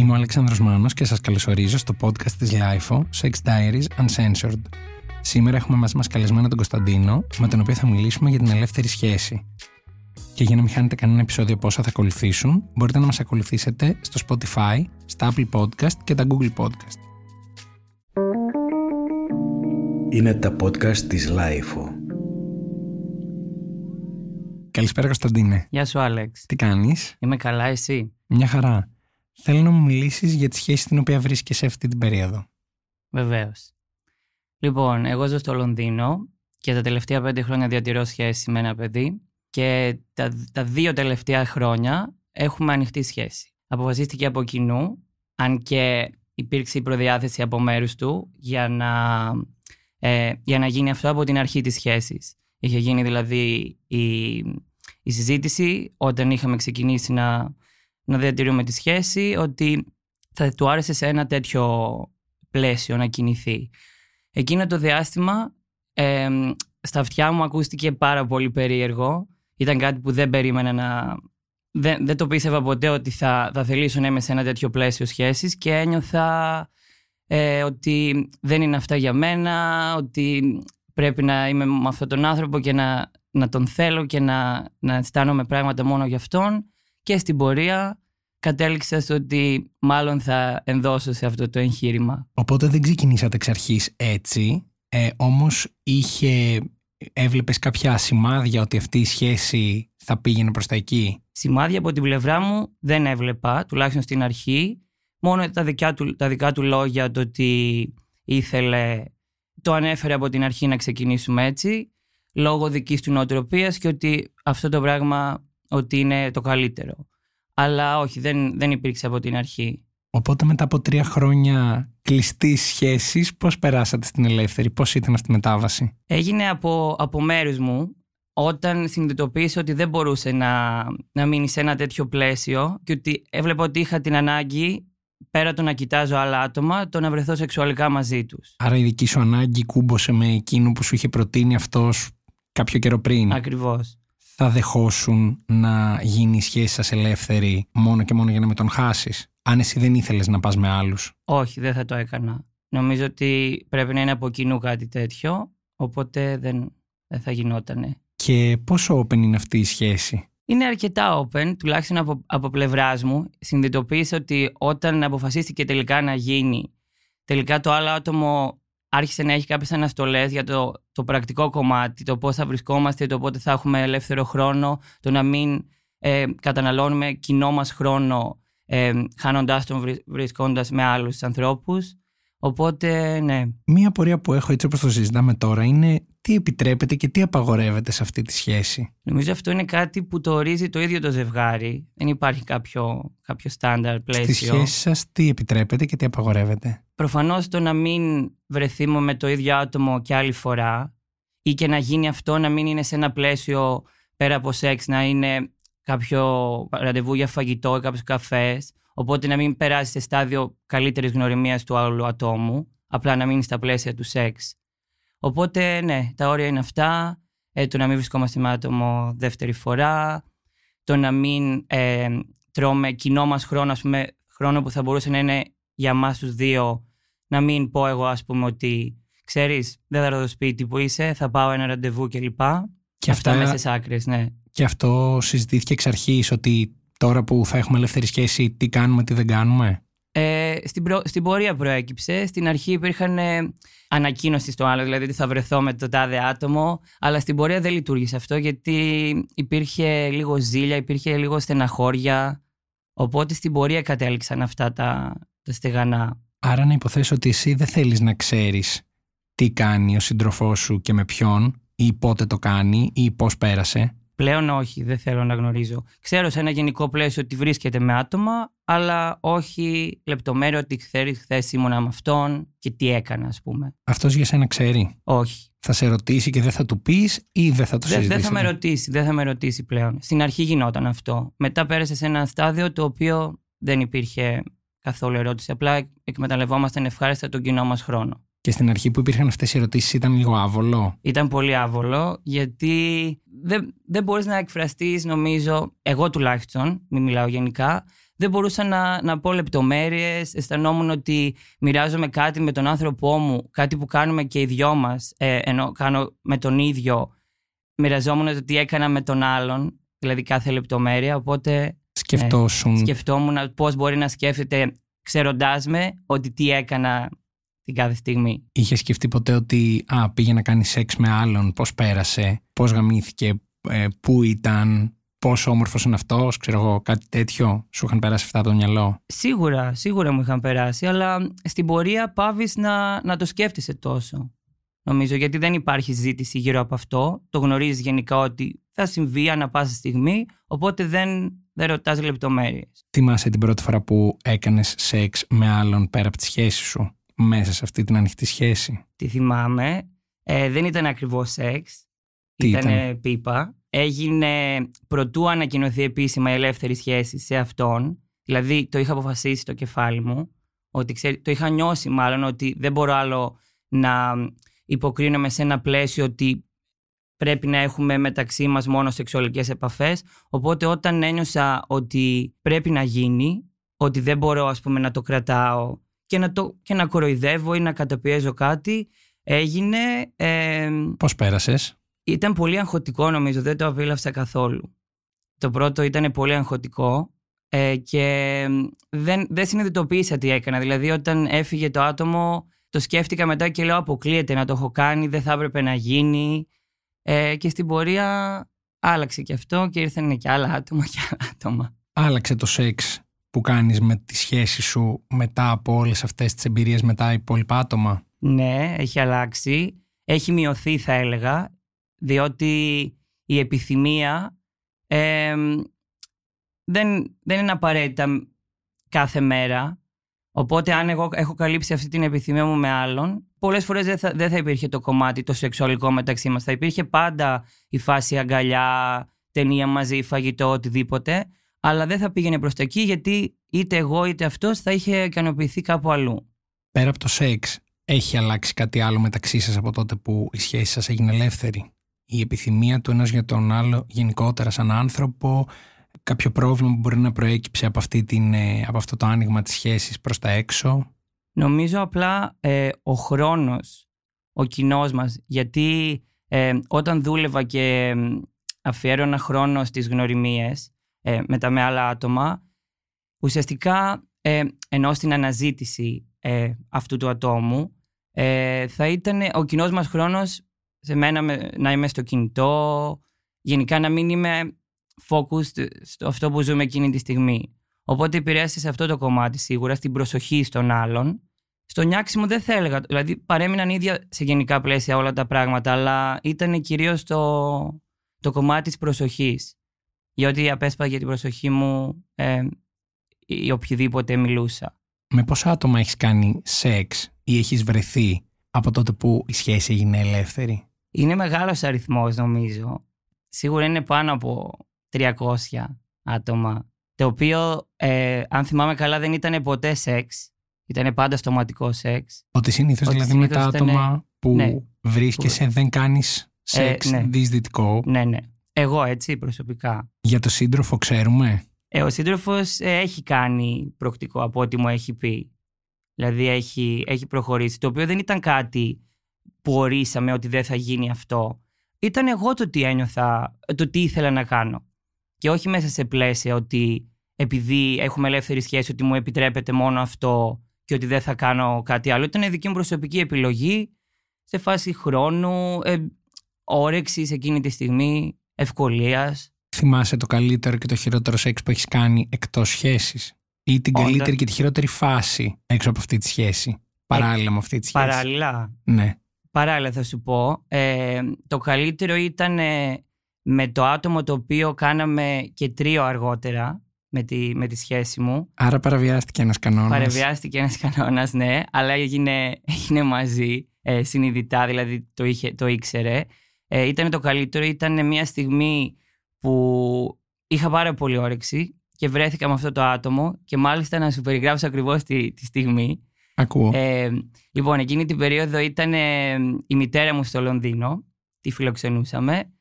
Είμαι ο Αλέξανδρος Μάνος και σας καλωσορίζω στο podcast της LIFO, Sex Diaries Uncensored. Σήμερα έχουμε μαζί μας καλεσμένο τον Κωνσταντίνο, με τον οποίο θα μιλήσουμε για την ελεύθερη σχέση. Και για να μην χάνετε κανένα επεισόδιο από όσα θα ακολουθήσουν, μπορείτε να μας ακολουθήσετε στο Spotify, στα Apple Podcast και τα Google Podcast. Είναι τα podcast της LIFO. Καλησπέρα Κωνσταντίνε. Γεια σου, Άλεξ. Τι κάνεις; Είμαι καλά, εσύ; Μια χαρά. Θέλω να μου μιλήσεις για τη σχέση στην οποία βρίσκεσαι αυτή την περίοδο. Βεβαίως. Λοιπόν, εγώ ζω στο Λονδίνο και τα τελευταία πέντε χρόνια διατηρώ σχέση με ένα παιδί και τα, τα δύο τελευταία χρόνια έχουμε ανοιχτή σχέση. Αποφασίστηκε από κοινού, αν και υπήρξε η προδιάθεση από μέρους του για να, ε, για να γίνει αυτό από την αρχή της σχέσης. Είχε γίνει δηλαδή η, η συζήτηση όταν είχαμε ξεκινήσει να, να διατηρούμε τη σχέση ότι θα του άρεσε σε ένα τέτοιο πλαίσιο να κινηθεί. Εκείνο το διάστημα ε, στα αυτιά μου ακούστηκε πάρα πολύ περίεργο. Ήταν κάτι που δεν περίμενα να... Δεν, δεν το πίστευα ποτέ ότι θα, θα θελήσω να είμαι σε ένα τέτοιο πλαίσιο σχέσης και ένιωθα ε, ότι δεν είναι αυτά για μένα, ότι πρέπει να είμαι με αυτόν τον άνθρωπο και να, να τον θέλω και να, να αισθάνομαι πράγματα μόνο για αυτόν και στην πορεία κατέληξα στο ότι μάλλον θα ενδώσω σε αυτό το εγχείρημα. Οπότε δεν ξεκινήσατε εξ αρχής έτσι, ε, όμως είχε, έβλεπες κάποια σημάδια ότι αυτή η σχέση θα πήγαινε προς τα εκεί; Σημάδια από την πλευρά μου δεν έβλεπα, τουλάχιστον στην αρχή. Μόνο τα δικά του, τα δικά του λόγια το ότι ήθελε, το ανέφερε από την αρχή να ξεκινήσουμε έτσι, λόγω δικής του νοοτροπίας και ότι αυτό το πράγμα ότι είναι το καλύτερο. Αλλά όχι, δεν, δεν υπήρξε από την αρχή. Οπότε μετά από τρία χρόνια κλειστής σχέσης, πώς περάσατε στην ελεύθερη, πώς ήταν αυτή η μετάβαση; Έγινε από, από μέρους μου όταν συνειδητοποίησε ότι δεν μπορούσε να, να μείνει σε ένα τέτοιο πλαίσιο και ότι έβλεπα ότι είχα την ανάγκη πέρα το να κοιτάζω άλλα άτομα, το να βρεθώ σεξουαλικά μαζί τους. Άρα η δική σου ανάγκη κούμπωσε με εκείνο που σου είχε προτείνει αυτός κάποιο καιρό πριν. Ακριβώς. Θα δεχόσουν να γίνει η σχέση σας ελεύθερη μόνο και μόνο για να με τον χάσεις. Αν εσύ δεν ήθελες να πας με άλλους; Όχι, δεν θα το έκανα. Νομίζω ότι πρέπει να είναι από κοινού κάτι τέτοιο, οπότε δεν, δεν θα γινότανε. Και πόσο open είναι αυτή η σχέση; Είναι αρκετά open, τουλάχιστον από, από πλευράς μου. Συνειδητοποίησα ότι όταν αποφασίστηκε τελικά να γίνει, τελικά το άλλο άτομο άρχισε να έχει κάποιες αναστολές για το, το πρακτικό κομμάτι, το πώς θα βρισκόμαστε, το πότε θα έχουμε ελεύθερο χρόνο, το να μην ε, καταναλώνουμε κοινό μας χρόνο ε, χάνοντάς τον βρισκόντας με άλλους ανθρώπους. Οπότε, ναι. Μία πορεία που έχω έτσι όπως το συζητάμε τώρα είναι τι επιτρέπεται και τι απαγορεύεται σε αυτή τη σχέση. Νομίζω αυτό είναι κάτι που το ορίζει το ίδιο το ζευγάρι. Δεν υπάρχει κάποιο, κάποιο στάνταρ πλαίσιο. Στη σχέση σας τι επιτρέπεται και τι απαγορεύεται; Προφανώς το να μην βρεθούμε με το ίδιο άτομο και άλλη φορά ή και να γίνει αυτό να μην είναι σε ένα πλαίσιο πέρα από σεξ, να είναι κάποιο ραντεβού για φαγητό ή κάποιος καφές Οπότε να μην περάσει σε στάδιο καλύτερης γνωριμίας του άλλου ατόμου, απλά να μείνει στα πλαίσια του σεξ. Οπότε, ναι, τα όρια είναι αυτά. Ε, το να μην βρισκόμαστε με άτομο δεύτερη φορά. Το να μην ε, τρώμε κοινό μας χρόνο, ας πούμε, χρόνο που θα μπορούσε να είναι για εμά τους δύο. Να μην πω εγώ, ας πούμε, ότι ξέρεις, δεν θα έρθω στο σπίτι που είσαι, θα πάω ένα ραντεβού κλπ. Και αυτά, αυτά μέσα στις άκρες, ναι. Και αυτό συζητήθηκε εξ αρχής ότι τώρα που θα έχουμε ελεύθερη σχέση, τι κάνουμε, τι δεν κάνουμε; Ε, στην, προ... στην πορεία προέκυψε. Στην αρχή υπήρχαν ε, ανακοίνωσης στο άλλο, δηλαδή ότι θα βρεθώ με το τάδε άτομο. Αλλά στην πορεία δεν λειτουργήσε αυτό γιατί υπήρχε λίγο ζήλια, υπήρχε λίγο στεναχώρια. Οπότε στην πορεία κατέληξαν αυτά τα, τα στεγανά. Άρα να υποθέσω ότι εσύ δεν θέλεις να ξέρεις τι κάνει ο σύντροφός σου και με ποιον ή πότε το κάνει ή πώς πέρασε. Πλέον όχι, δεν θέλω να γνωρίζω. Ξέρω σε ένα γενικό πλαίσιο ότι βρίσκεται με άτομα, αλλά όχι λεπτομέρεια ότι ξέρεις χθες ήμουνα με αυτόν και τι έκανα, ας πούμε. Αυτός για σένα ξέρει; Όχι. Θα σε ρωτήσει και δεν θα του πεις ή δεν θα το συζητήσει. Δεν θα με ρωτήσει, δεν θα με ρωτήσει πλέον. Στην αρχή γινόταν αυτό. Μετά πέρασε σε ένα στάδιο το οποίο δεν υπήρχε καθόλου ερώτηση. Απλά εκμεταλλευόμασταν ευχάριστα τον κοινό μας χρόνο. Και στην αρχή που υπήρχαν αυτές οι ερωτήσεις ήταν λίγο άβολο. Ήταν πολύ άβολο, γιατί δεν, δεν μπορείς να εκφραστείς, νομίζω, εγώ τουλάχιστον, μην μιλάω γενικά, δεν μπορούσα να, να πω λεπτομέρειες. Αισθανόμουν ότι μοιράζομαι κάτι με τον άνθρωπό μου, κάτι που κάνουμε και οι δυο μας, ε, ενώ κάνω με τον ίδιο. Μοιραζόμουν το τι έκανα με τον άλλον, δηλαδή κάθε λεπτομέρεια. Οπότε. Σκεφτόσουν. Ε, σκεφτόμουν πώς μπορεί να σκέφτεται, ξέροντάς με, ότι τι έκανα την κάθε στιγμή. Είχε σκεφτεί ποτέ ότι α, πήγε να κάνει σεξ με άλλον, πώς πέρασε, πώς γαμήθηκε, ε, πού ήταν, πόσο όμορφος είναι αυτός, ξέρω εγώ, κάτι τέτοιο. Σου είχαν περάσει αυτά από το μυαλό; Σίγουρα, σίγουρα μου είχαν περάσει, αλλά στην πορεία πάβεις να, να το σκέφτεσαι τόσο. Νομίζω γιατί δεν υπάρχει ζήτηση γύρω από αυτό. Το γνωρίζεις γενικά ότι θα συμβεί ανά πάσα στιγμή, οπότε δεν, δεν ρωτάς λεπτομέρειες. Θυμάσαι την πρώτη φορά που έκανες σεξ με άλλον πέρα από τη σχέση σου, μέσα σε αυτή την ανοιχτή σχέση. Τι θυμάμαι. Ε, δεν ήταν ακριβώς σεξ. Τι Ήτανε ήταν; πίπα. Έγινε προτού ανακοινωθεί επίσημα η ελεύθερη σχέση σε αυτόν. Δηλαδή το είχα αποφασίσει το κεφάλι μου. Ότι ξέρει, το είχα νιώσει μάλλον ότι δεν μπορώ άλλο να υποκρίνομαι σε ένα πλαίσιο ότι πρέπει να έχουμε μεταξύ μας μόνο σεξουαλικές επαφές. Οπότε όταν ένιωσα ότι πρέπει να γίνει, ότι δεν μπορώ ας πούμε να το κρατάω και να, το, και να κοροϊδεύω ή να καταπιέζω κάτι, έγινε... Ε, Πώς πέρασες, ήταν πολύ αγχωτικό νομίζω, δεν το απίλαυσα καθόλου. Το πρώτο ήταν πολύ αγχωτικό ε, και δεν, δεν συνειδητοποίησα τι έκανα. Δηλαδή όταν έφυγε το άτομο το σκέφτηκα μετά και λέω αποκλείεται να το έχω κάνει, δεν θα έπρεπε να γίνει. Ε, και στην πορεία άλλαξε και αυτό και ήρθαν και άλλα άτομα και άλλα άτομα. Άλλαξε το σεξ που κάνεις με τη σχέση σου μετά από όλες αυτές τις εμπειρίες με τα υπόλοιπα άτομα; Ναι, έχει αλλάξει. Έχει μειωθεί θα έλεγα, διότι η επιθυμία ε, δεν, δεν είναι απαραίτητα κάθε μέρα. Οπότε αν εγώ έχω καλύψει αυτή την επιθυμία μου με άλλον, πολλές φορές δεν θα, δεν θα υπήρχε το κομμάτι το σεξουαλικό μεταξύ μας. Θα υπήρχε πάντα η φάση αγκαλιά, ταινία μαζί, φαγητό, οτιδήποτε. Αλλά δεν θα πήγαινε προς τα εκεί γιατί είτε εγώ είτε αυτός θα είχε ικανοποιηθεί κάπου αλλού. Πέρα από το σεξ, έχει αλλάξει κάτι άλλο μεταξύ σας από τότε που η σχέση σας έγινε ελεύθερη; Η επιθυμία του ενός για τον άλλο γενικότερα σαν άνθρωπο, κάποιο πρόβλημα που μπορεί να προέκυψε από, αυτή την, ε, από αυτό το άνοιγμα της σχέσης προς τα έξω; Νομίζω απλά ε, ο χρόνος, ο κοινός μας, γιατί ε, όταν δούλευα και ε, αφιέρωνα χρόνο στις γνωριμίες ε, μετά με άλλα άτομα, ουσιαστικά ε, ενώ στην αναζήτηση ε, αυτού του ατόμου ε, θα ήταν ο κοινός μας χρόνος σε μένα με- να είμαι στο κινητό, γενικά να μην είμαι focused στο αυτό που ζούμε εκείνη τη στιγμή. Οπότε επηρέασε σε αυτό το κομμάτι σίγουρα, στην προσοχή στον άλλον. Στο νιάξιμο δεν θα έλεγα, δηλαδή παρέμειναν ίδια σε γενικά πλαίσια όλα τα πράγματα, αλλά ήταν κυρίως το, το κομμάτι της προσοχής. Γιατί απέσπαγε την προσοχή μου ε, ή οποιοδήποτε μιλούσα. Με πόσα άτομα έχεις κάνει σεξ ή έχεις βρεθεί από τότε που η σχέση έγινε ελεύθερη; Είναι μεγάλος αριθμός νομίζω. Σίγουρα είναι πάνω από 300 άτομα. Το οποίο, ε, αν θυμάμαι καλά, δεν ήταν ποτέ σεξ. Ήταν πάντα στοματικό σεξ. Ότι συνήθως Ότι δηλαδή με τα συνήθως ήταν- άτομα που ναι. βρίσκεσαι δεν κάνεις σεξ ναι. διεισδυτικό. Ναι, ναι. Εγώ έτσι προσωπικά. Για το σύντροφο ξέρουμε; Ε, ο σύντροφος έχει κάνει προκτικό από ό,τι μου έχει πει. Δηλαδή έχει, έχει προχωρήσει. Το οποίο δεν ήταν κάτι που ορίσαμε ότι δεν θα γίνει αυτό. Ήταν εγώ το τι ένιωθα, το τι ήθελα να κάνω. Και όχι μέσα σε πλαίσια ότι επειδή έχουμε ελεύθερη σχέση ότι μου επιτρέπεται μόνο αυτό και ότι δεν θα κάνω κάτι άλλο. Ήταν δική μου προσωπική επιλογή σε φάση χρόνου, ε, όρεξη εκείνη τη στιγμή, ευκολίας. Θυμάσαι το καλύτερο και το χειρότερο σεξ που έχεις κάνει εκτός σχέσης; Ή την Όταν- καλύτερη και τη χειρότερη φάση έξω από αυτή τη σχέση. Παράλληλα με αυτή τη σχέση; Παράλληλα, Ναι. παράλληλα θα σου πω, ε, το καλύτερο ήταν ε, με το άτομο το οποίο κάναμε και τρίο αργότερα με τη, με τη σχέση μου. Άρα παραβιάστηκε ένας κανόνας. Παρεβιάστηκε ένας κανόνας, ναι, αλλά έγινε, έγινε μαζί ε, συνειδητά, δηλαδή το, είχε, το ήξερε. Ε, ήταν το καλύτερο, ήταν μια στιγμή που είχα πάρα πολύ όρεξη και βρέθηκα με αυτό το άτομο και μάλιστα να σου περιγράψω ακριβώς τη, τη στιγμή. Ακούω. Ε, λοιπόν, εκείνη την περίοδο ήταν ε, η μητέρα μου στο Λονδίνο, τη φιλοξενούσαμε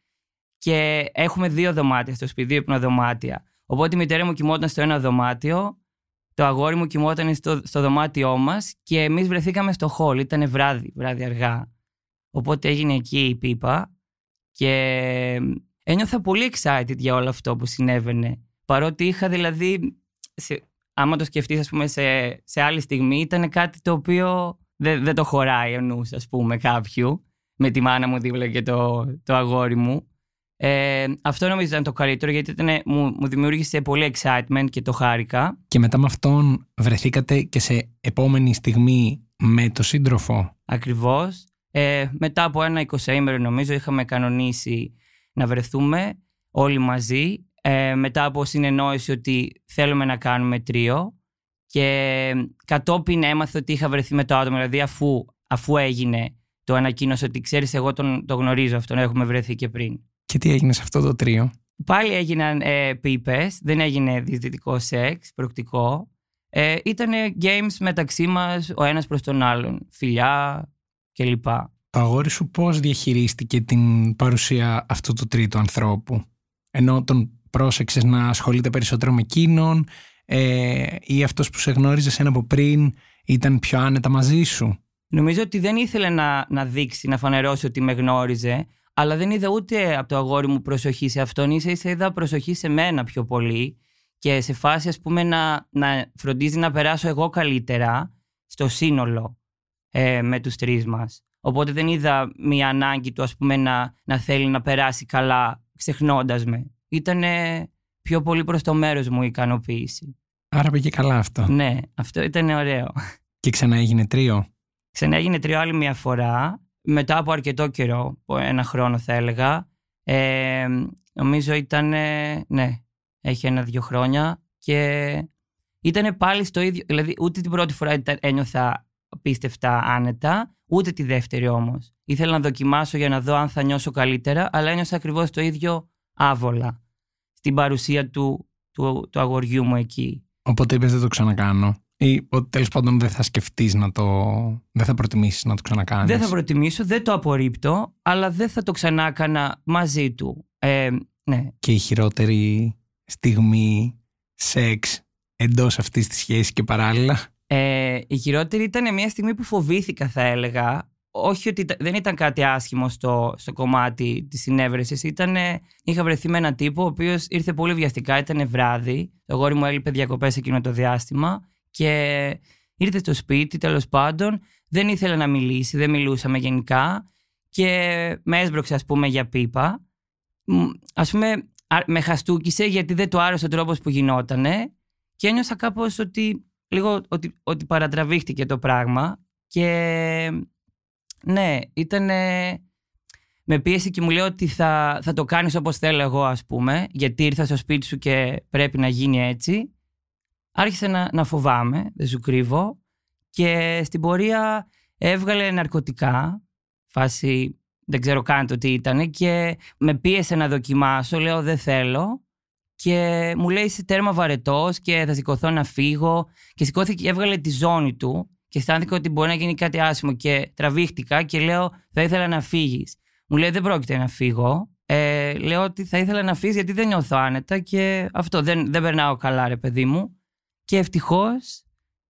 και έχουμε δύο δωμάτια στο σπίτι, δύο υπνοδωμάτια. Οπότε η μητέρα μου κοιμόταν στο ένα δωμάτιο, το αγόρι μου κοιμόταν στο, στο δωμάτιό μας και εμείς βρεθήκαμε στο χολ. Ήταν βράδυ, βράδυ αργά. Οπότε έγινε εκεί η πίπα και ένιωθα πολύ excited για όλο αυτό που συνέβαινε. Παρότι είχα δηλαδή, σε, άμα το σκεφτείς, ας πούμε, σε, σε άλλη στιγμή, ήταν κάτι το οποίο δεν, δεν το χωράει ο νους, ας πούμε, κάποιου. Με τη μάνα μου δίπλα και το, το αγόρι μου. Ε, αυτό νομίζω ήταν το καλύτερο γιατί ήταν, μου, μου δημιούργησε πολύ excitement και το χάρηκα. Και μετά με αυτόν βρεθήκατε και σε επόμενη στιγμή με το σύντροφο. Ακριβώς. Ε, μετά από ένα 20 ήμερο νομίζω είχαμε κανονίσει να βρεθούμε όλοι μαζί. Ε, μετά από συνεννόηση ότι θέλουμε να κάνουμε τρίο. Και κατόπιν έμαθε ότι είχα βρεθεί με το άτομο. Δηλαδή αφού, αφού έγινε το ανακοίνωσε ότι ξέρεις εγώ τον, το γνωρίζω αυτόν, έχουμε βρεθεί και πριν. Και τι έγινε σε αυτό το τρίο; Πάλι έγιναν ε, πίπες, δεν έγινε διαιτητικό σεξ, προκτικό. Ε, ήταν games μεταξύ μας ο ένας προς τον άλλον, φιλιά κλπ. Το αγόρι σου πώς διαχειρίστηκε την παρουσία αυτού του τρίτου ανθρώπου, ενώ τον πρόσεξες να ασχολείται περισσότερο με εκείνον ε, ή αυτός που σε γνώριζε ένα από πριν ήταν πιο άνετα μαζί σου; Νομίζω ότι δεν ήθελε να, να δείξει, να φανερώσει ότι με γνώριζε, αλλά δεν είδα ούτε από το αγόρι μου προσοχή σε αυτόν, ίσα ίσα είδα προσοχή σε μένα πιο πολύ και σε φάση ας πούμε να, να φροντίζει να περάσω εγώ καλύτερα στο σύνολο ε, με τους τρεις μας. Οπότε δεν είδα μια ανάγκη του ας πούμε να, να θέλει να περάσει καλά ξεχνώντας με. Ήταν πιο πολύ προς το μέρος μου η ικανοποίηση. Άρα πήγε καλά αυτό. Ναι, αυτό ήταν ωραίο. Και ξανά έγινε τρίο. Ξανά έγινε τρίο άλλη μια φορά μετά από αρκετό καιρό, ένα χρόνο θα έλεγα, ε, νομίζω ήταν, ναι, έχει ένα-δύο χρόνια και ήταν πάλι στο ίδιο, δηλαδή ούτε την πρώτη φορά ένιωθα απίστευτα άνετα, ούτε τη δεύτερη όμως. Ήθελα να δοκιμάσω για να δω αν θα νιώσω καλύτερα, αλλά ένιωσα ακριβώς το ίδιο άβολα στην παρουσία του, του, του αγοριού μου εκεί. Οπότε είπες δεν το ξανακάνω ή ότι τέλος πάντων δεν θα σκεφτείς να το. δεν θα προτιμήσεις να το ξανακάνεις. Δεν θα προτιμήσω, δεν το απορρίπτω, αλλά δεν θα το ξανάκανα μαζί του. Ε, ναι. Και η χειρότερη στιγμή σεξ εντός αυτής της σχέσης και παράλληλα. Ε, η χειρότερη ήταν μια στιγμή που φοβήθηκα, θα έλεγα. Όχι ότι δεν ήταν κάτι άσχημο στο, στο κομμάτι της συνέβρεσης. Ήτανε, είχα βρεθεί με έναν τύπο ο οποίος ήρθε πολύ βιαστικά. Ήταν βράδυ. Το γόρι μου έλειπε διακοπές εκείνο το διάστημα και ήρθε στο σπίτι τέλος πάντων, δεν ήθελε να μιλήσει, δεν μιλούσαμε γενικά και με έσπρωξε ας πούμε για πίπα. Ας πούμε με χαστούκισε γιατί δεν του άρεσε ο τρόπος που γινότανε και ένιωσα κάπως ότι λίγο ότι, ότι παρατραβήχτηκε το πράγμα και ναι, ήταν με πίεση και μου λέει ότι θα, θα το κάνεις όπως θέλω εγώ ας πούμε γιατί ήρθα στο σπίτι σου και πρέπει να γίνει έτσι. Άρχισε να, να φοβάμαι, δεν σου κρύβω και στην πορεία έβγαλε ναρκωτικά, φάση δεν ξέρω καν το τι ήταν και με πίεσε να δοκιμάσω, λέω δεν θέλω και μου λέει είσαι τέρμα βαρετός και θα σηκωθώ να φύγω και σηκώθηκε και έβγαλε τη ζώνη του και αισθάνθηκα ότι μπορεί να γίνει κάτι άσχημο και τραβήχτηκα και λέω θα ήθελα να φύγεις. Μου λέει δεν πρόκειται να φύγω. Ε, λέω ότι θα ήθελα να φύγεις γιατί δεν νιώθω άνετα και αυτό δεν, δεν περνάω καλά ρε παιδί μου και ευτυχώς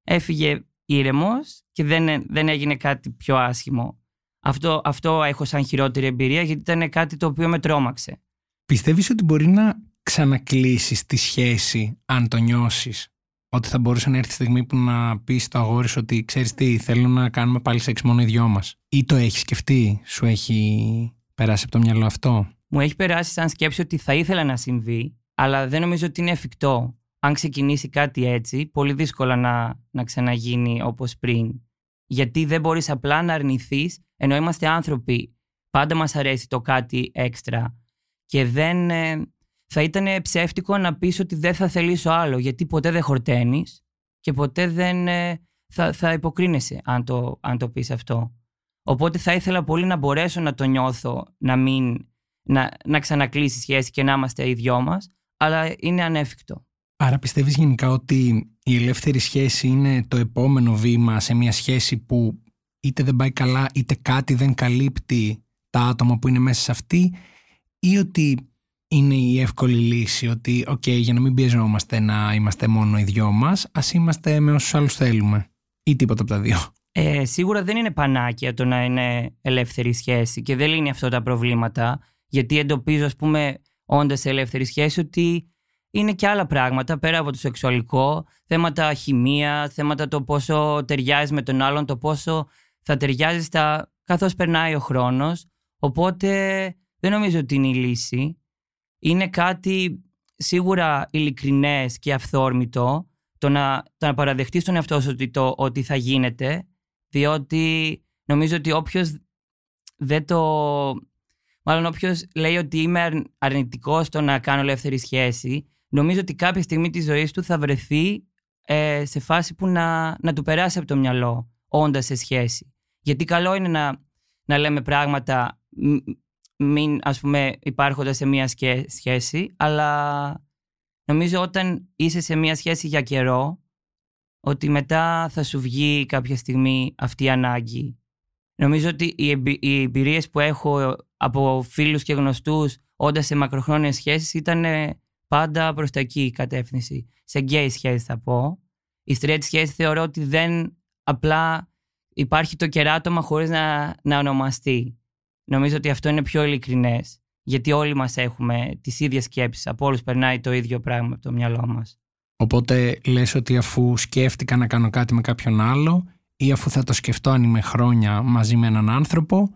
έφυγε ήρεμος και δεν, δεν έγινε κάτι πιο άσχημο. Αυτό, αυτό έχω σαν χειρότερη εμπειρία γιατί ήταν κάτι το οποίο με τρόμαξε. Πιστεύεις ότι μπορεί να ξανακλείσεις τη σχέση αν το νιώσεις, ότι θα μπορούσε να έρθει η στιγμή που να πεις στο αγόρι σου ότι ξέρεις τι, θέλω να κάνουμε πάλι σεξ μόνο οι δυο μας. Ή το έχεις σκεφτεί, σου έχει περάσει από το μυαλό αυτό; Μου έχει περάσει σαν σκέψη ότι θα ήθελα να συμβεί, αλλά δεν νομίζω ότι είναι εφικτό αν ξεκινήσει κάτι έτσι, πολύ δύσκολα να, να ξαναγίνει όπως πριν. Γιατί δεν μπορείς απλά να αρνηθείς, ενώ είμαστε άνθρωποι. Πάντα μας αρέσει το κάτι έξτρα. Και δεν... Ε, θα ήταν ψεύτικο να πεις ότι δεν θα θελήσω άλλο, γιατί ποτέ δεν χορταίνεις και ποτέ δεν ε, θα, θα υποκρίνεσαι αν το, αν το πεις αυτό. Οπότε θα ήθελα πολύ να μπορέσω να το νιώθω, να μην... να, να ξανακλείσει σχέση και να είμαστε οι δυο μας, αλλά είναι ανέφικτο. Άρα πιστεύεις γενικά ότι η ελεύθερη σχέση είναι το επόμενο βήμα σε μια σχέση που είτε δεν πάει καλά είτε κάτι δεν καλύπτει τα άτομα που είναι μέσα σε αυτή ή ότι είναι η εύκολη λύση ότι οκ, για να μην πιεζόμαστε να είμαστε μόνο οι δυο μας ας είμαστε με όσους άλλους θέλουμε ή τίποτα από τα δύο. Ε, σίγουρα δεν είναι πανάκεια το να είναι ελεύθερη σχέση και δεν λύνει αυτά τα προβλήματα γιατί εντοπίζω ας πούμε όντας σε ελεύθερη σχέση ότι είναι και άλλα πράγματα πέρα από το σεξουαλικό, θέματα χημεία, θέματα το πόσο ταιριάζει με τον άλλον, το πόσο θα ταιριάζει στα... καθώς περνάει ο χρόνος. Οπότε δεν νομίζω ότι είναι η λύση. Είναι κάτι σίγουρα ειλικρινές και αυθόρμητο το να, το να παραδεχτείς τον εαυτό σου ότι, το, ότι θα γίνεται, διότι νομίζω ότι όποιος δεν το... Μάλλον όποιος λέει ότι είμαι αρνητικός στο να κάνω ελεύθερη σχέση, νομίζω ότι κάποια στιγμή της ζωής του θα βρεθεί ε, σε φάση που να, να του περάσει από το μυαλό όντας σε σχέση. Γιατί καλό είναι να, να λέμε πράγματα μην ας πούμε υπάρχοντας σε μία σχέση, αλλά νομίζω όταν είσαι σε μία σχέση για καιρό, ότι μετά θα σου βγει κάποια στιγμή αυτή η ανάγκη. Νομίζω ότι οι εμπειρίες που έχω από φίλους και γνωστούς όντας σε μακροχρόνιες σχέσεις ήταν πάντα προς τα εκεί η κατεύθυνση. Σε γκέι σχέση θα πω. Η straight σχέση θεωρώ ότι δεν απλά υπάρχει το κεράτομα χωρίς να, να ονομαστεί. Νομίζω ότι αυτό είναι πιο ειλικρινές. Γιατί όλοι μας έχουμε τις ίδιες σκέψεις. Από όλους περνάει το ίδιο πράγμα από το μυαλό μας. Οπότε λες ότι αφού σκέφτηκα να κάνω κάτι με κάποιον άλλο ή αφού θα το σκεφτώ αν είμαι χρόνια μαζί με έναν άνθρωπο,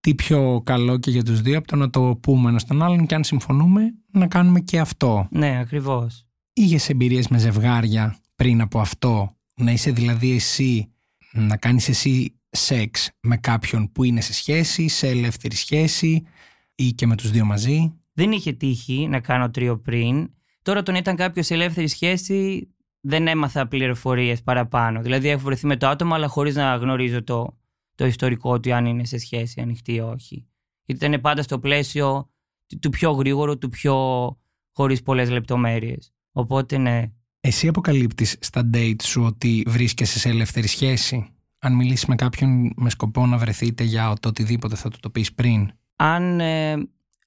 τι πιο καλό και για τους δύο από το να το πούμε ένας στον άλλον και αν συμφωνούμε να κάνουμε και αυτό. Ναι, ακριβώς. Είχες εμπειρίες με ζευγάρια πριν από αυτό, να είσαι δηλαδή εσύ, να κάνεις εσύ σεξ με κάποιον που είναι σε σχέση, σε ελεύθερη σχέση ή και με τους δύο μαζί; Δεν είχε τύχει να κάνω τρίο πριν. Τώρα όταν ήταν κάποιος σε ελεύθερη σχέση δεν έμαθα πληροφορίες παραπάνω. Δηλαδή έχω βρεθεί με το άτομο αλλά χωρίς να γνωρίζω το, το ιστορικό του αν είναι σε σχέση ανοιχτή ή όχι. Γιατί ήταν πάντα στο πλαίσιο του πιο γρήγορου, του πιο χωρίς πολλές λεπτομέρειες. Οπότε ναι. Εσύ αποκαλύπτεις στα date σου ότι βρίσκεσαι σε ελεύθερη σχέση; Αν μιλήσεις με κάποιον με σκοπό να βρεθείτε για το οτιδήποτε θα του το πεις πριν. Αν, ε,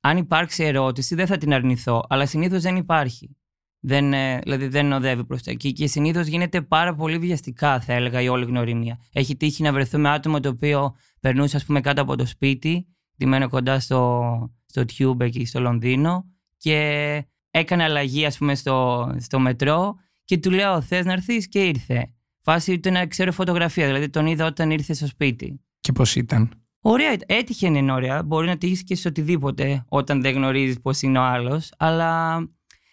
αν υπάρξει ερώτηση δεν θα την αρνηθώ, αλλά συνήθως δεν υπάρχει. Δεν, ε, δηλαδή δεν οδεύει προς τα εκεί και συνήθως γίνεται πάρα πολύ βιαστικά θα έλεγα η όλη γνωριμία. Έχει τύχει να βρεθούμε άτομο το οποίο περνούσε ας πούμε κάτω από το σπίτι, ντυμένο κοντά στο, στο Tube εκεί στο Λονδίνο και έκανε αλλαγή ας πούμε στο, στο μετρό και του λέω θες να έρθεις; και ήρθε. Φάση του να ξέρω φωτογραφία, δηλαδή τον είδα όταν ήρθε στο σπίτι. Και πώς ήταν; Ωραία, έτυχε να είναι ωραία. Μπορεί να τύχεις και σε οτιδήποτε όταν δεν γνωρίζεις πώς είναι ο άλλος. Αλλά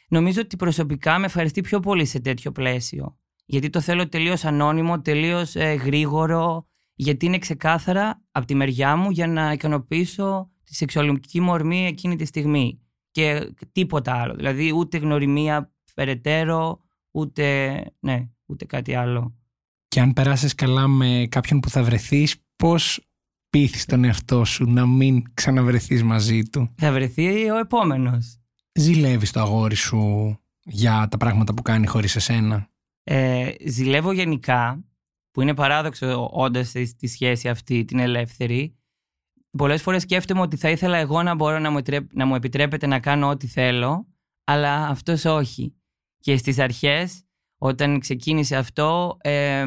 νομίζω ότι προσωπικά με ευχαριστεί πιο πολύ σε τέτοιο πλαίσιο. Γιατί το θέλω τελείως ανώνυμο, τελείως ε, γρήγορο. Γιατί είναι ξεκάθαρα από τη μεριά μου για να ικανοποιήσω τη σεξουαλική μου ορμή εκείνη τη στιγμή. Και τίποτα άλλο. Δηλαδή ούτε γνωριμία περαιτέρω, ούτε, ναι, ούτε κάτι άλλο. Και αν περάσεις καλά με κάποιον που θα βρεθείς, πώς πείθεις τον εαυτό σου να μην ξαναβρεθείς μαζί του; Θα βρεθεί ο επόμενος. Ζηλεύεις το αγόρι σου για τα πράγματα που κάνει χωρίς εσένα; Ε, ζηλεύω γενικά, που είναι παράδοξο όντας στη σχέση αυτή την ελεύθερη. Πολλές φορές σκέφτομαι ότι θα ήθελα εγώ να μπορώ να μου, να μου επιτρέπετε να κάνω ό,τι θέλω, αλλά αυτός όχι. Και στις αρχές όταν ξεκίνησε αυτό ε,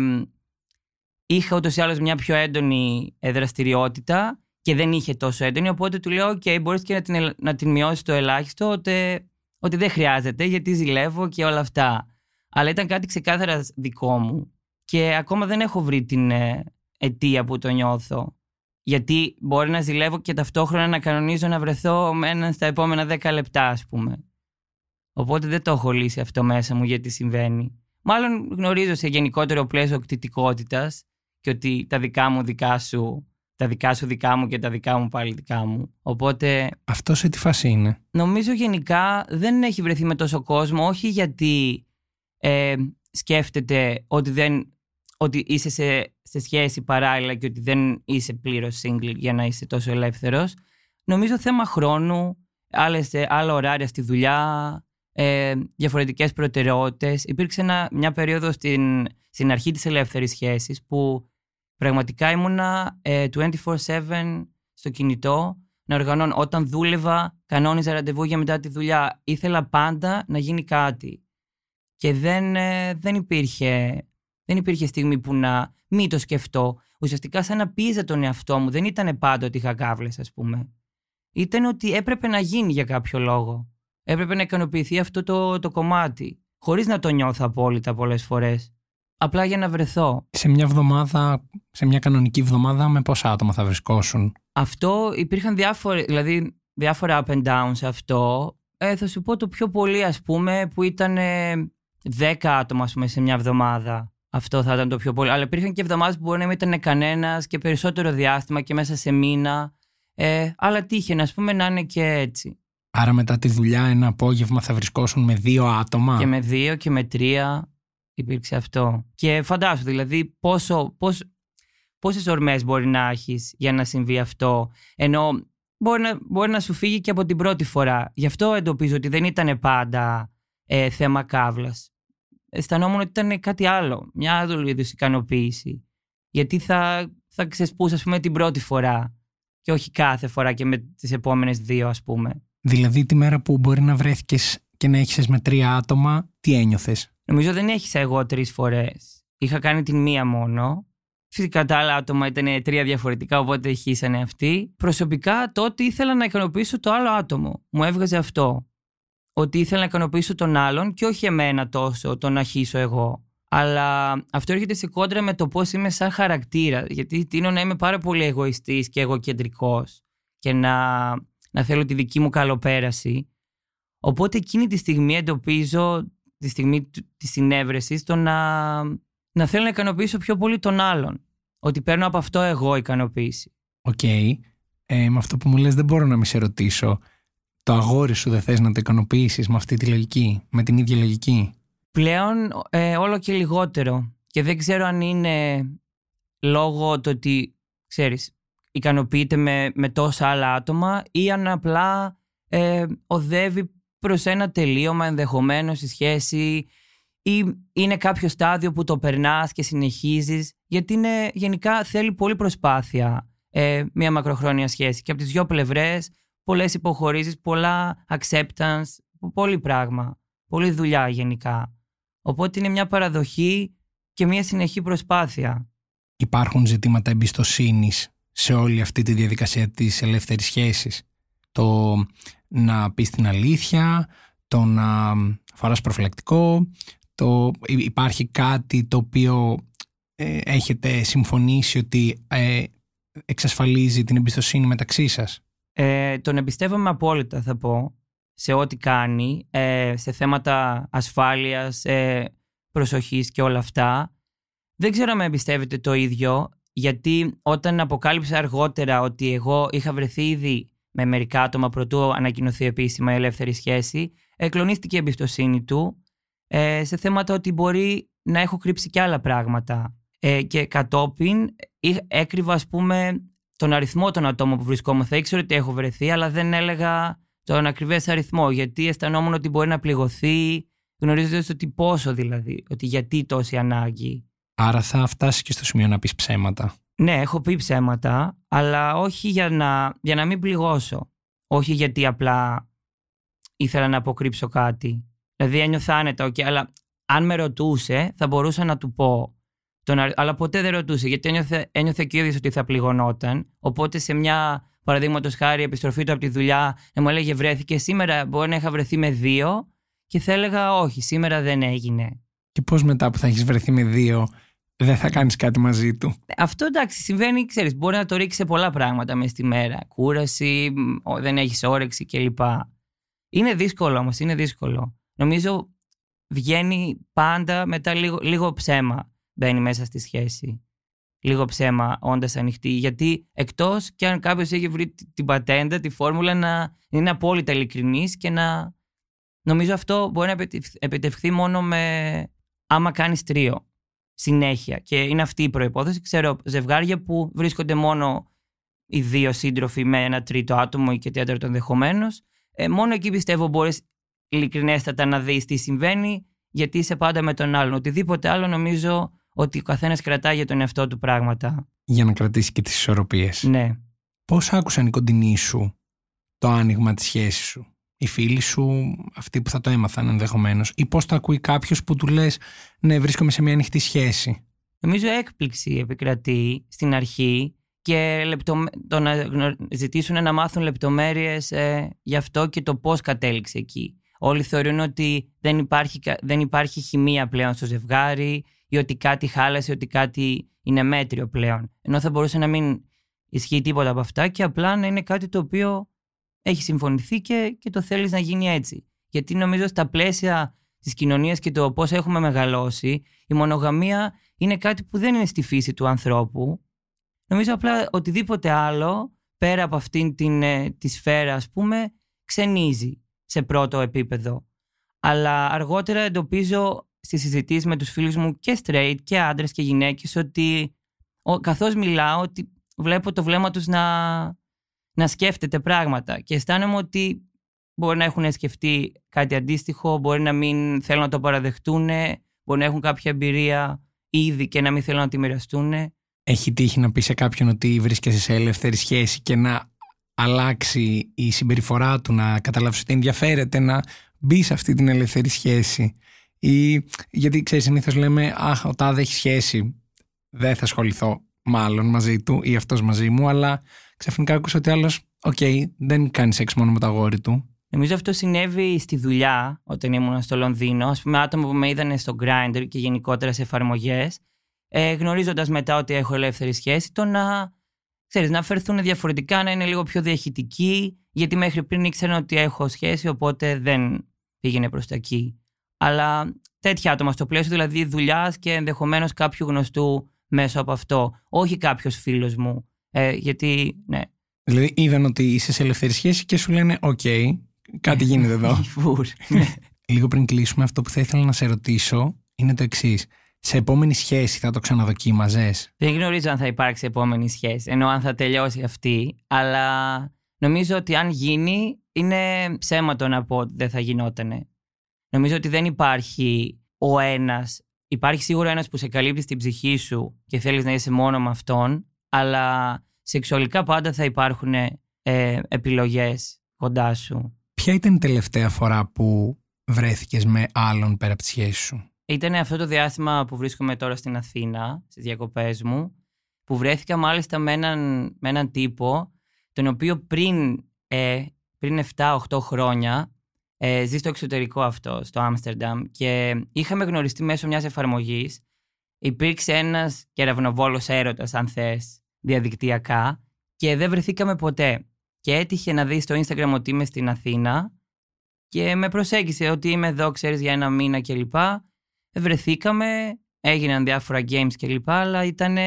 είχα ούτως ή άλλως μια πιο έντονη ε, δραστηριότητα και δεν είχε τόσο έντονη οπότε του λέω ok μπορείς και να την, να την μειώσεις το ελάχιστο ότι, ότι δεν χρειάζεται γιατί ζηλεύω και όλα αυτά. Αλλά ήταν κάτι ξεκάθαρα δικό μου και ακόμα δεν έχω βρει την ε, αιτία που το νιώθω. Γιατί μπορεί να ζηλεύω και ταυτόχρονα να κανονίζω να βρεθώ με έναν στα επόμενα 10 λεπτά, ας πούμε. Οπότε δεν το έχω λύσει αυτό μέσα μου γιατί συμβαίνει. Μάλλον γνωρίζω σε γενικότερο πλαίσιο κτητικότητα και ότι τα δικά μου δικά σου, τα δικά σου δικά μου και τα δικά μου πάλι δικά μου. Οπότε. Αυτό σε τι φάση είναι; Νομίζω γενικά δεν έχει βρεθεί με τόσο κόσμο, όχι γιατί ε, σκέφτεται ότι, δεν, ότι είσαι σε, σε σχέση παράλληλα και ότι δεν είσαι πλήρως single για να είσαι τόσο ελεύθερος. Νομίζω θέμα χρόνου, άλλες, άλλα ωράρια στη δουλειά, ε, διαφορετικές προτεραιότητες. Υπήρξε μια περίοδο στην, στην αρχή της ελεύθερης σχέσης που πραγματικά ήμουνα ε, 24-7 στο κινητό να οργανώνω. Όταν δούλευα, κανόνιζα ραντεβού για μετά τη δουλειά. Ήθελα πάντα να γίνει κάτι. Και δεν, ε, δεν, υπήρχε, δεν υπήρχε στιγμή που να μην το σκεφτώ. Ουσιαστικά σαν να πίεζα τον εαυτό μου. Δεν ήταν πάντα ότι είχα κάβλες, ας πούμε. Ήταν ότι έπρεπε να γίνει για κάποιο λόγο. Έπρεπε να ικανοποιηθεί αυτό το, το κομμάτι. Χωρίς να το νιώθω απόλυτα πολλές φορές. Απλά για να βρεθώ. Σε μια εβδομάδα, σε μια κανονική εβδομάδα, με πόσα άτομα θα βρισκόσουν; Αυτό υπήρχαν διάφορα, δηλαδή, διάφορα up and down σε αυτό. Ε, θα σου πω το πιο πολύ, ας πούμε, που ήταν ε, 10 άτομα, ας πούμε, σε μια εβδομάδα. Αυτό θα ήταν το πιο πολύ. Αλλά υπήρχαν και εβδομάδες που μπορεί να μην ήταν κανένας και περισσότερο διάστημα και μέσα σε μήνα. Ε, αλλά τύχε, ας πούμε, να είναι και έτσι. Άρα μετά τη δουλειά ένα απόγευμα θα βρισκόσουν με δύο άτομα; Και με δύο και με τρία υπήρξε αυτό. Και φαντάσου δηλαδή πόσο, πόσο, πόσες ορμές μπορεί να έχεις για να συμβεί αυτό. Ενώ μπορεί να, μπορεί να σου φύγει και από την πρώτη φορά. Γι' αυτό εντοπίζω ότι δεν ήταν πάντα ε, θέμα κάβλας. Αισθανόμουν ότι ήταν κάτι άλλο. Μια άλλη είδους ικανοποίηση. Γιατί θα, θα ξεσπούσα, ας πούμε, την πρώτη φορά και όχι κάθε φορά και με τις επόμενες δύο, ας πούμε. Δηλαδή τη μέρα που μπορεί να βρέθηκες και να έχεις με τρία άτομα, τι ένιωθες; Νομίζω δεν έχεις εγώ τρεις φορές. Είχα κάνει την μία μόνο. Φυσικά τα άλλα άτομα ήταν τρία διαφορετικά, οπότε ηχήσανε αυτοί. Προσωπικά τότε ήθελα να ικανοποιήσω το άλλο άτομο. Μου έβγαζε αυτό. Ότι ήθελα να ικανοποιήσω τον άλλον και όχι εμένα τόσο, τον να χύσω εγώ. Αλλά αυτό έρχεται σε κόντρα με το πώς είμαι σαν χαρακτήρας. Γιατί τίνω να είμαι πάρα πολύ εγωιστής και εγωκεντρικός και να, να θέλω τη δική μου καλοπέραση. Οπότε εκείνη τη στιγμή εντοπίζω τη στιγμή της συνέβρεσης το να, να θέλω να ικανοποιήσω πιο πολύ τον άλλον. Ότι παίρνω από αυτό εγώ ικανοποίηση. Ok. Okay. Ε, με αυτό που μου λες δεν μπορώ να μη σε ρωτήσω. Το αγόρι σου δεν θες να το ικανοποιήσεις με αυτή τη λογική, με την ίδια λογική; Πλέον ε, όλο και λιγότερο. Και δεν ξέρω αν είναι λόγω το ότι, ξέρεις, ικανοποιείται με, με τόσα άλλα άτομα ή αν απλά ε, οδεύει προς ένα τελείωμα ενδεχομένως στη σχέση ή είναι κάποιο στάδιο που το περνάς και συνεχίζεις γιατί είναι, γενικά θέλει πολύ προσπάθεια ε, μια μακροχρόνια σχέση και από τις δυο πλευρές πολλές υποχωρήσεις, πολλά acceptance, πολύ πράγμα, πολλή δουλειά γενικά. Οπότε είναι μια παραδοχή και μια συνεχή προσπάθεια. Υπάρχουν ζητήματα εμπιστοσύνης σε όλη αυτή τη διαδικασία της ελεύθερης σχέσης. Το να πεις την αλήθεια, το να φοράς προφυλακτικό, το υπάρχει κάτι το οποίο ε, έχετε συμφωνήσει ότι ε, εξασφαλίζει την εμπιστοσύνη μεταξύ σας; Ε, τον εμπιστεύομαι απόλυτα θα πω σε ό,τι κάνει, ε, σε θέματα ασφάλειας, ε, προσοχής και όλα αυτά. Δεν ξέρω αν εμπιστεύεται το ίδιο, γιατί όταν αποκάλυψα αργότερα ότι εγώ είχα βρεθεί ήδη με μερικά άτομα πρωτού ανακοινωθεί επίσημα η ελεύθερη σχέση, εκλονίστηκε η εμπιστοσύνη του ε, σε θέματα ότι μπορεί να έχω κρύψει και άλλα πράγματα. Ε, και κατόπιν έκρυβα ας πούμε τον αριθμό των ατόμων που βρισκόμουν. Θα ήξερα ότι έχω βρεθεί, αλλά δεν έλεγα τον ακριβές αριθμό, γιατί αισθανόμουν ότι μπορεί να πληγωθεί, γνωρίζοντας ότι πόσο δηλαδή, ότι γιατί τόση ανάγκη. Άρα θα φτάσεις και στο σημείο να πεις ψέματα. Ναι, έχω πει ψέματα, αλλά όχι για να, για να μην πληγώσω. Όχι γιατί απλά ήθελα να αποκρύψω κάτι. Δηλαδή ένιωθα άνετα, okay, αλλά αν με ρωτούσε θα μπορούσα να του πω. Τον, αλλά ποτέ δεν ρωτούσε, γιατί ένιωθε, ένιωθε και ο ίδιος ότι θα πληγωνόταν. Οπότε σε μια παραδείγματος χάρη, επιστροφή του από τη δουλειά, να μου έλεγε βρέθηκε σήμερα, μπορεί να είχα βρεθεί με δύο και θα έλεγα όχι, σήμερα δεν έγινε. Και πώς μετά που θα έχεις βρεθεί με δύο, δεν θα κάνεις κάτι μαζί του; Αυτό εντάξει, συμβαίνει, ξέρεις, μπορεί να το ρίξεις σε πολλά πράγματα μέσα στη μέρα. Κούραση, δεν έχεις όρεξη κλπ. Είναι δύσκολο όμως, είναι δύσκολο. Νομίζω βγαίνει πάντα μετά λίγο, λίγο ψέμα μπαίνει μέσα στη σχέση λίγο ψέμα όντας ανοιχτή. Γιατί εκτός και αν κάποιος έχει βρει την πατέντα, τη φόρμουλα να είναι απόλυτα ειλικρινής και να. Νομίζω αυτό μπορεί να επιτευχθεί μόνο με άμα κάνεις τρίο. Συνέχεια. Και είναι αυτή η προπόθεση. Ξέρω ζευγάρια που βρίσκονται μόνο οι δύο σύντροφοι με ένα τρίτο άτομο ή και τέταρτο ενδεχομένως. Ε, μόνο εκεί πιστεύω μπορείς ειλικρινέστατα να δεις τι συμβαίνει, γιατί είσαι πάντα με τον άλλον. Οτιδήποτε άλλο νομίζω ότι ο καθένας κρατάει για τον εαυτό του πράγματα. Για να κρατήσει και τις ισορροπίες. Ναι. Πώς άκουσαν οι κοντινοί σου το άνοιγμα της σχέσης σου; Οι φίλοι σου, αυτοί που θα το έμαθαν ενδεχομένως, ή πώς το ακούει κάποιος που του λες: Ναι, βρίσκομαι σε μια ανοιχτή σχέση. Νομίζω έκπληξη επικρατεί στην αρχή και το να ζητήσουν να μάθουν λεπτομέρειες ε, γι' αυτό και το πώς κατέληξε εκεί. Όλοι θεωρούν ότι δεν υπάρχει, δεν υπάρχει χημεία πλέον στο ζευγάρι ή ότι κάτι χάλασε, ότι κάτι είναι μέτριο πλέον. Ενώ θα μπορούσε να μην ισχύει τίποτα από αυτά και απλά να είναι κάτι το οποίο έχει συμφωνηθεί και, και το θέλεις να γίνει έτσι. Γιατί νομίζω στα πλαίσια της κοινωνίας και το πώς έχουμε μεγαλώσει, η μονογαμία είναι κάτι που δεν είναι στη φύση του ανθρώπου. Νομίζω απλά οτιδήποτε άλλο, πέρα από αυτήν την, ε, τη σφαίρα, ας πούμε, ξενίζει σε πρώτο επίπεδο. Αλλά αργότερα εντοπίζω στις συζητήσεις με τους φίλους μου και straight και άντρες και γυναίκες ότι καθώς μιλάω ότι βλέπω το βλέμμα τους να, να σκέφτεται πράγματα και αισθάνομαι ότι μπορεί να έχουν σκεφτεί κάτι αντίστοιχο, μπορεί να μην θέλουν να το παραδεχτούν, μπορεί να έχουν κάποια εμπειρία ήδη και να μην θέλουν να τη μοιραστούν. Έχει τύχει να πεις σε κάποιον ότι βρίσκεσαι σε ελεύθερη σχέση και να αλλάξει η συμπεριφορά του, να καταλάβεις ότι ενδιαφέρεται να μπει σε αυτή την ελεύθερη σχέση; Ή, γιατί ξέρεις, συνήθως λέμε, Αχ, ο τάδε έχει σχέση. Δεν θα ασχοληθώ μάλλον μαζί του ή αυτός μαζί μου, αλλά ξαφνικά άκουσα ότι άλλος, οκ, δεν κάνει σεξ μόνο με το αγόρι του. Νομίζω αυτό συνέβη στη δουλειά όταν ήμουν στο Λονδίνο. Α πούμε, άτομα που με είδαν στο Grindr και γενικότερα σε εφαρμογές, ε, γνωρίζοντας μετά ότι έχω ελεύθερη σχέση, το να, ξέρεις, να φερθούν διαφορετικά, να είναι λίγο πιο διαχειτικοί, γιατί μέχρι πριν ήξεραν ότι έχω σχέση, οπότε δεν πήγαινε προς τα εκεί. Αλλά τέτοια άτομα στο πλαίσιο δηλαδή δουλειάς και ενδεχομένως κάποιου γνωστού μέσω από αυτό. Όχι κάποιος φίλος μου. Ε, γιατί, ναι. Δηλαδή είδαν ότι είσαι σε ελεύθερη σχέση και σου λένε: Οκ, κάτι γίνεται εδώ. Ναι. Λίγο πριν κλείσουμε, αυτό που θα ήθελα να σε ρωτήσω είναι το εξής. Σε επόμενη σχέση θα το ξαναδοκίμαζες; Δεν γνωρίζω αν θα υπάρξει επόμενη σχέση, εννοώ αν θα τελειώσει αυτή. Αλλά νομίζω ότι αν γίνει, είναι ψέμα το να πω ότι δεν θα γινότανε. Νομίζω ότι δεν υπάρχει ο ένας. Υπάρχει σίγουρα ένας που σε καλύπτει στην ψυχή σου και θέλεις να είσαι μόνο με αυτόν, αλλά σεξουαλικά πάντα θα υπάρχουν ε, επιλογές κοντά σου. Ποια ήταν η τελευταία φορά που βρέθηκες με άλλον πέρα από τη σχέση σου; Ήταν αυτό το διάστημα που βρίσκομαι τώρα στην Αθήνα, στις διακοπές μου, που βρέθηκα μάλιστα με έναν, με έναν τύπο, τον οποίο πριν, ε, πριν 7-8 χρόνια ε, ζει στο εξωτερικό αυτό, στο Άμστερνταμ και είχαμε γνωριστεί μέσω μιας εφαρμογής. Υπήρξε ένας κεραυνοβόλος έρωτας, αν θες, διαδικτυακά και δεν βρεθήκαμε ποτέ. Και έτυχε να δεις στο Instagram ότι είμαι στην Αθήνα και με προσέγγισε ότι είμαι εδώ, ξέρεις, για ένα μήνα κλπ. Βρεθήκαμε, έγιναν διάφορα games κλπ. Αλλά ήταν,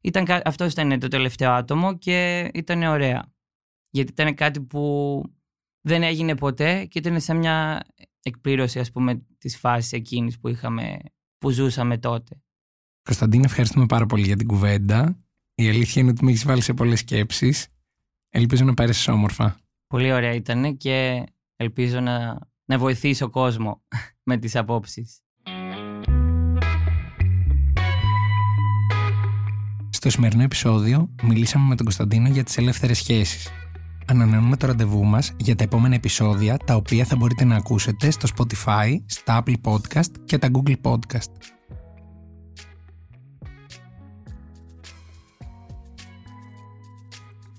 ήταν, αυτός ήταν το τελευταίο άτομο και ήταν ωραία. Γιατί ήταν κάτι που δεν έγινε ποτέ και ήταν σε μια εκπλήρωση ας πούμε της φάσης εκείνης που είχαμε, που ζούσαμε τότε. Κωνσταντίνε, ευχαριστούμε πάρα πολύ για την κουβέντα. Η αλήθεια είναι ότι με έχεις βάλει σε πολλές σκέψεις. Ελπίζω να πάρεις όμορφα. Πολύ ωραία ήταν και ελπίζω να, να βοηθήσω κόσμο με τις απόψεις. Στο σημερινό επεισόδιο μιλήσαμε με τον Κωνσταντίνο για τις ελεύθερες σχέσεις. Ανανεώνουμε το ραντεβού μας για τα επόμενα επεισόδια τα οποία θα μπορείτε να ακούσετε στο Spotify, στα Apple Podcast και τα Google Podcast.